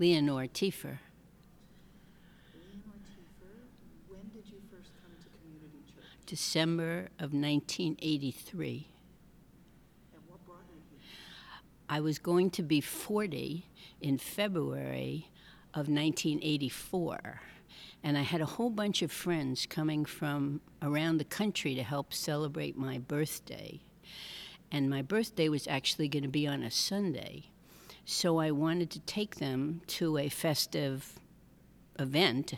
Leonore Tiefer. Leonore Tiefer, when did you first come to Community Church? December of 1983. And what brought you here? I was going to be 40 in February of 1984. And I had a whole bunch of friends coming from around the country to help celebrate my birthday. And my birthday was actually going to be on a Sunday. So I wanted to take them to a festive event.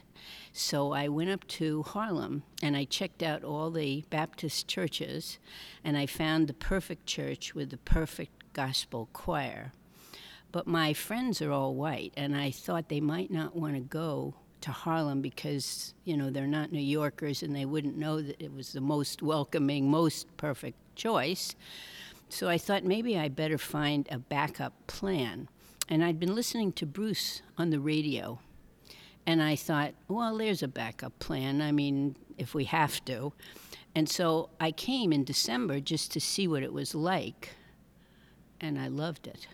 So I went up to Harlem and I checked out all the Baptist churches and I found the perfect church with the perfect gospel choir. But my friends are all white and I thought they might not want to go to Harlem because, you know, they're not New Yorkers and they wouldn't know that it was the most welcoming, most perfect choice. So I thought maybe I better find a backup plan. And I'd been listening to Bruce on the radio. And I thought, well, there's a backup plan. I mean, if we have to. And so I came in December just to see what it was like. And I loved it.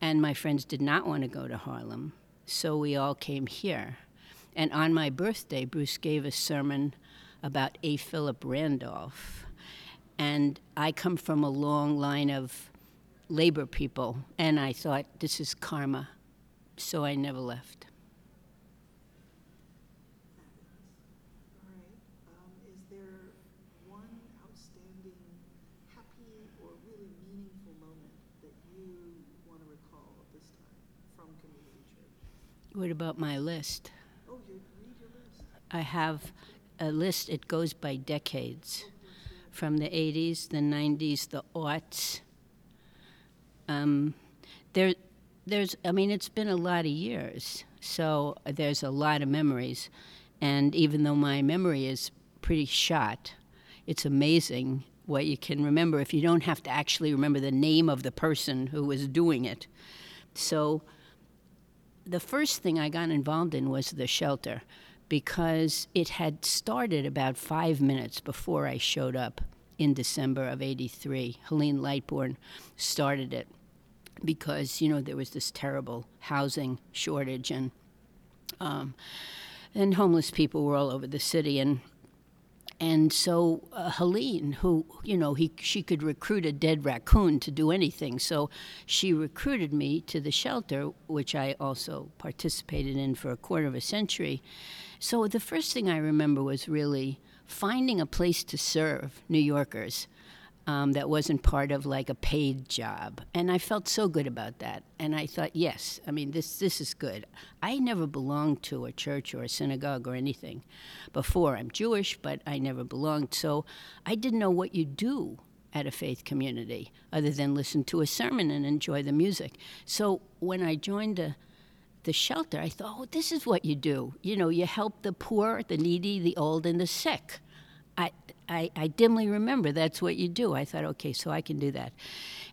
And my friends did not want to go to Harlem. So we all came here. And on my birthday, Bruce gave a sermon about A. Philip Randolph. And I come from a long line of labor people, and I thought, this is karma. So I never left. All right. Um, is there one outstanding, happy, or really meaningful moment that you want to recall at this time from Community Church? What about my list? Oh, you read your list. I have a list, it goes by decades from the 80s, the 90s, the aughts. Um, there, there's, I mean, it's been a lot of years, so there's a lot of memories. And even though my memory is pretty shot, it's amazing what you can remember if you don't have to actually remember the name of the person who was doing it. So, the first thing I got involved in was the shelter because it had started about five minutes before I showed up in December of 83. Helene Lightbourne started it because, you know, there was this terrible housing shortage and, um, and homeless people were all over the city. And and so uh, Helene, who you know, he she could recruit a dead raccoon to do anything. So she recruited me to the shelter, which I also participated in for a quarter of a century. So the first thing I remember was really finding a place to serve New Yorkers um, that wasn't part of like a paid job. And I felt so good about that. And I thought, yes, I mean, this, this is good. I never belonged to a church or a synagogue or anything before. I'm Jewish, but I never belonged. So I didn't know what you do at a faith community other than listen to a sermon and enjoy the music. So when I joined the the shelter, I thought, oh, this is what you do. You know, you help the poor, the needy, the old, and the sick. I, I, I, dimly remember that's what you do. I thought, okay, so I can do that.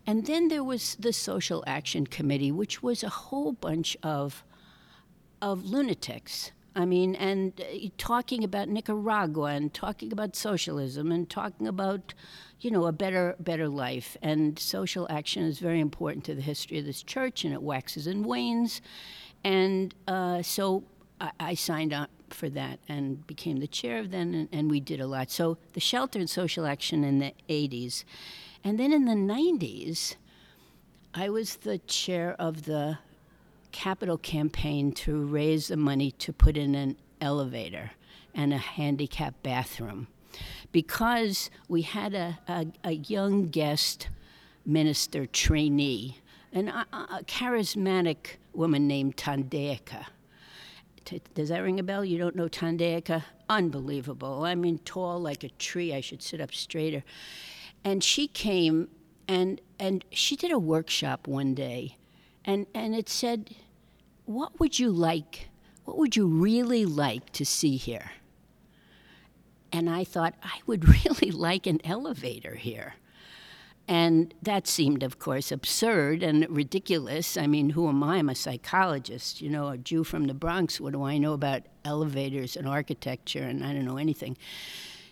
And then there was the Social Action Committee, which was a whole bunch of, of lunatics. I mean, and uh, talking about Nicaragua and talking about socialism and talking about, you know, a better better life. And social action is very important to the history of this church, and it waxes and wanes. And uh, so I, I, signed up for that and became the chair of then, and, and, we did a lot. So the shelter and social action in the 80s. And then in the 90s, I was the chair of the capital campaign to raise the money to put in an elevator and a handicap bathroom because we had a, a, a young guest minister trainee, an, a, a charismatic woman named Thandeka. T- does that ring a bell? You don't know Thandeka? Unbelievable. I mean, tall like a tree. I should sit up straighter. And she came and and she did a workshop one day, and and it said, "What would you like? What would you really like to see here?" And I thought I would really like an elevator here. And that seemed, of course, absurd and ridiculous. I mean, who am I? I'm a psychologist, you know, a Jew from the Bronx. What do I know about elevators and architecture? And I don't know anything.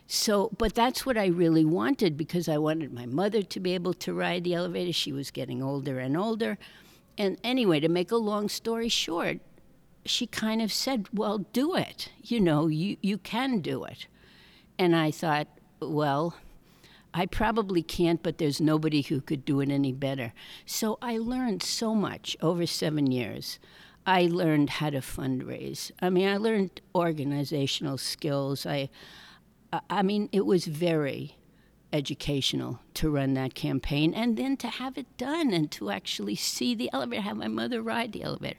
So, but that's what I really wanted because I wanted my mother to be able to ride the elevator. She was getting older and older. and anyway, to make a long story short, she kind of said, Well, do it. You know, you, you can do it. And I thought, Well, I probably can't, but there's nobody who could do it any better. So I learned so much over seven years. I learned how to fundraise. I mean, I learned organizational skills. I, I- mean, it was very educational to run that campaign and then to have it done and to actually see the elevator, have my mother ride the elevator.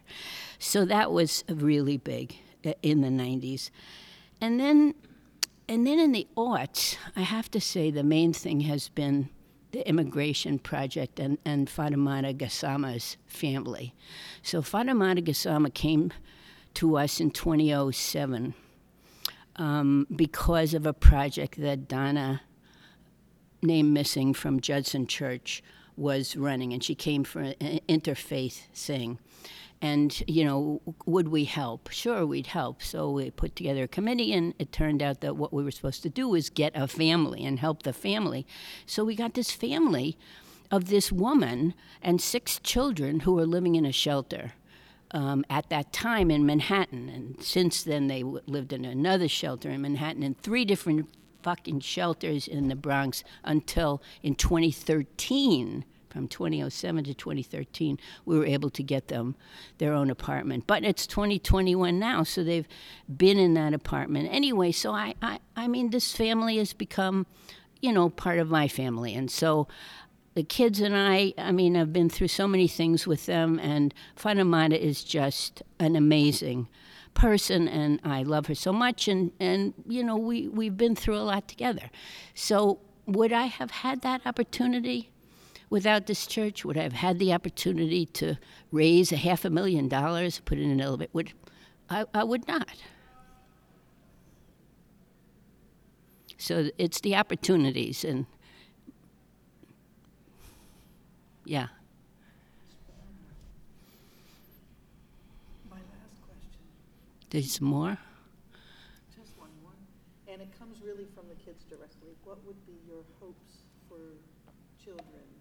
So that was really big uh, in the 90s. And then and then in the aughts, I have to say the main thing has been the immigration project and, and Fatimata Gassama's family. So Fatimata Gassama came to us in 2007 um, because of a project that Donna, name missing from Judson Church, was running, and she came for an interfaith thing. And, you know, would we help? Sure, we'd help. So we put together a committee, and it turned out that what we were supposed to do was get a family and help the family. So we got this family of this woman and six children who were living in a shelter um, at that time in Manhattan. And since then, they w- lived in another shelter in Manhattan and three different fucking shelters in the Bronx until in 2013. From 2007 to 2013, we were able to get them their own apartment. But it's 2021 now, so they've been in that apartment anyway. So I, I, I mean, this family has become, you know, part of my family, and so the kids and I, I mean, I've been through so many things with them, and Fatimata is just an amazing person, and I love her so much, and, and you know, we, we've been through a lot together. So, would I have had that opportunity without this church? Would I have had the opportunity to raise a half a million dollars, put it in an elevator? Would, I, I would not. So, it's the opportunities, and yeah. My last question, There's more? just one more, and it comes really from the kids directly. What would be your hopes for children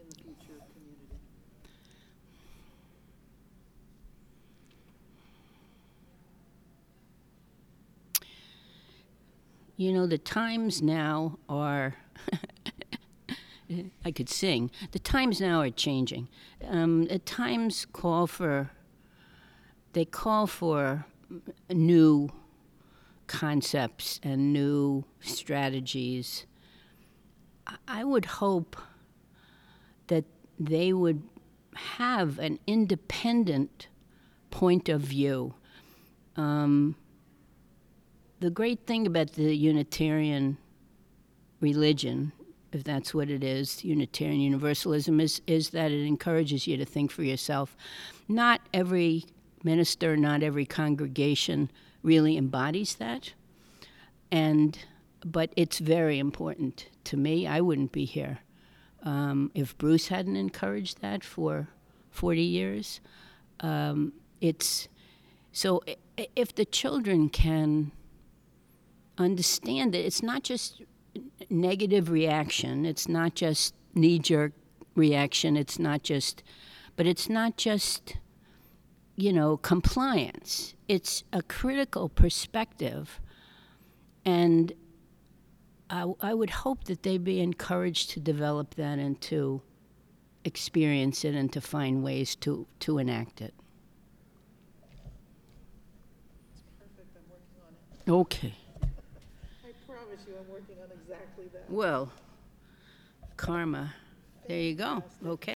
in the future community? You know, the times now are. I could sing. The times now are changing. Um, the times call for. They call for new concepts and new strategies. I- would hope they would have an independent point of view. Um, the great thing about the Unitarian religion, if that's what it is, Unitarian Universalism, is, is that it encourages you to think for yourself. Not every minister, not every congregation really embodies that. And but it's very important to me. I wouldn't be here um, if Bruce hadn't encouraged that for 40 years. Um, it's so if the children can understand that it's not just negative reaction, it's not just knee jerk reaction, it's not just, but it's not just, you know, compliance. It's a critical perspective. And I, I would hope that they be encouraged to develop that and to experience it and to find ways to, to enact it. Perfect, I'm working on it. Okay. I promise you, I'm working on exactly that. Well, karma. There you go. Okay.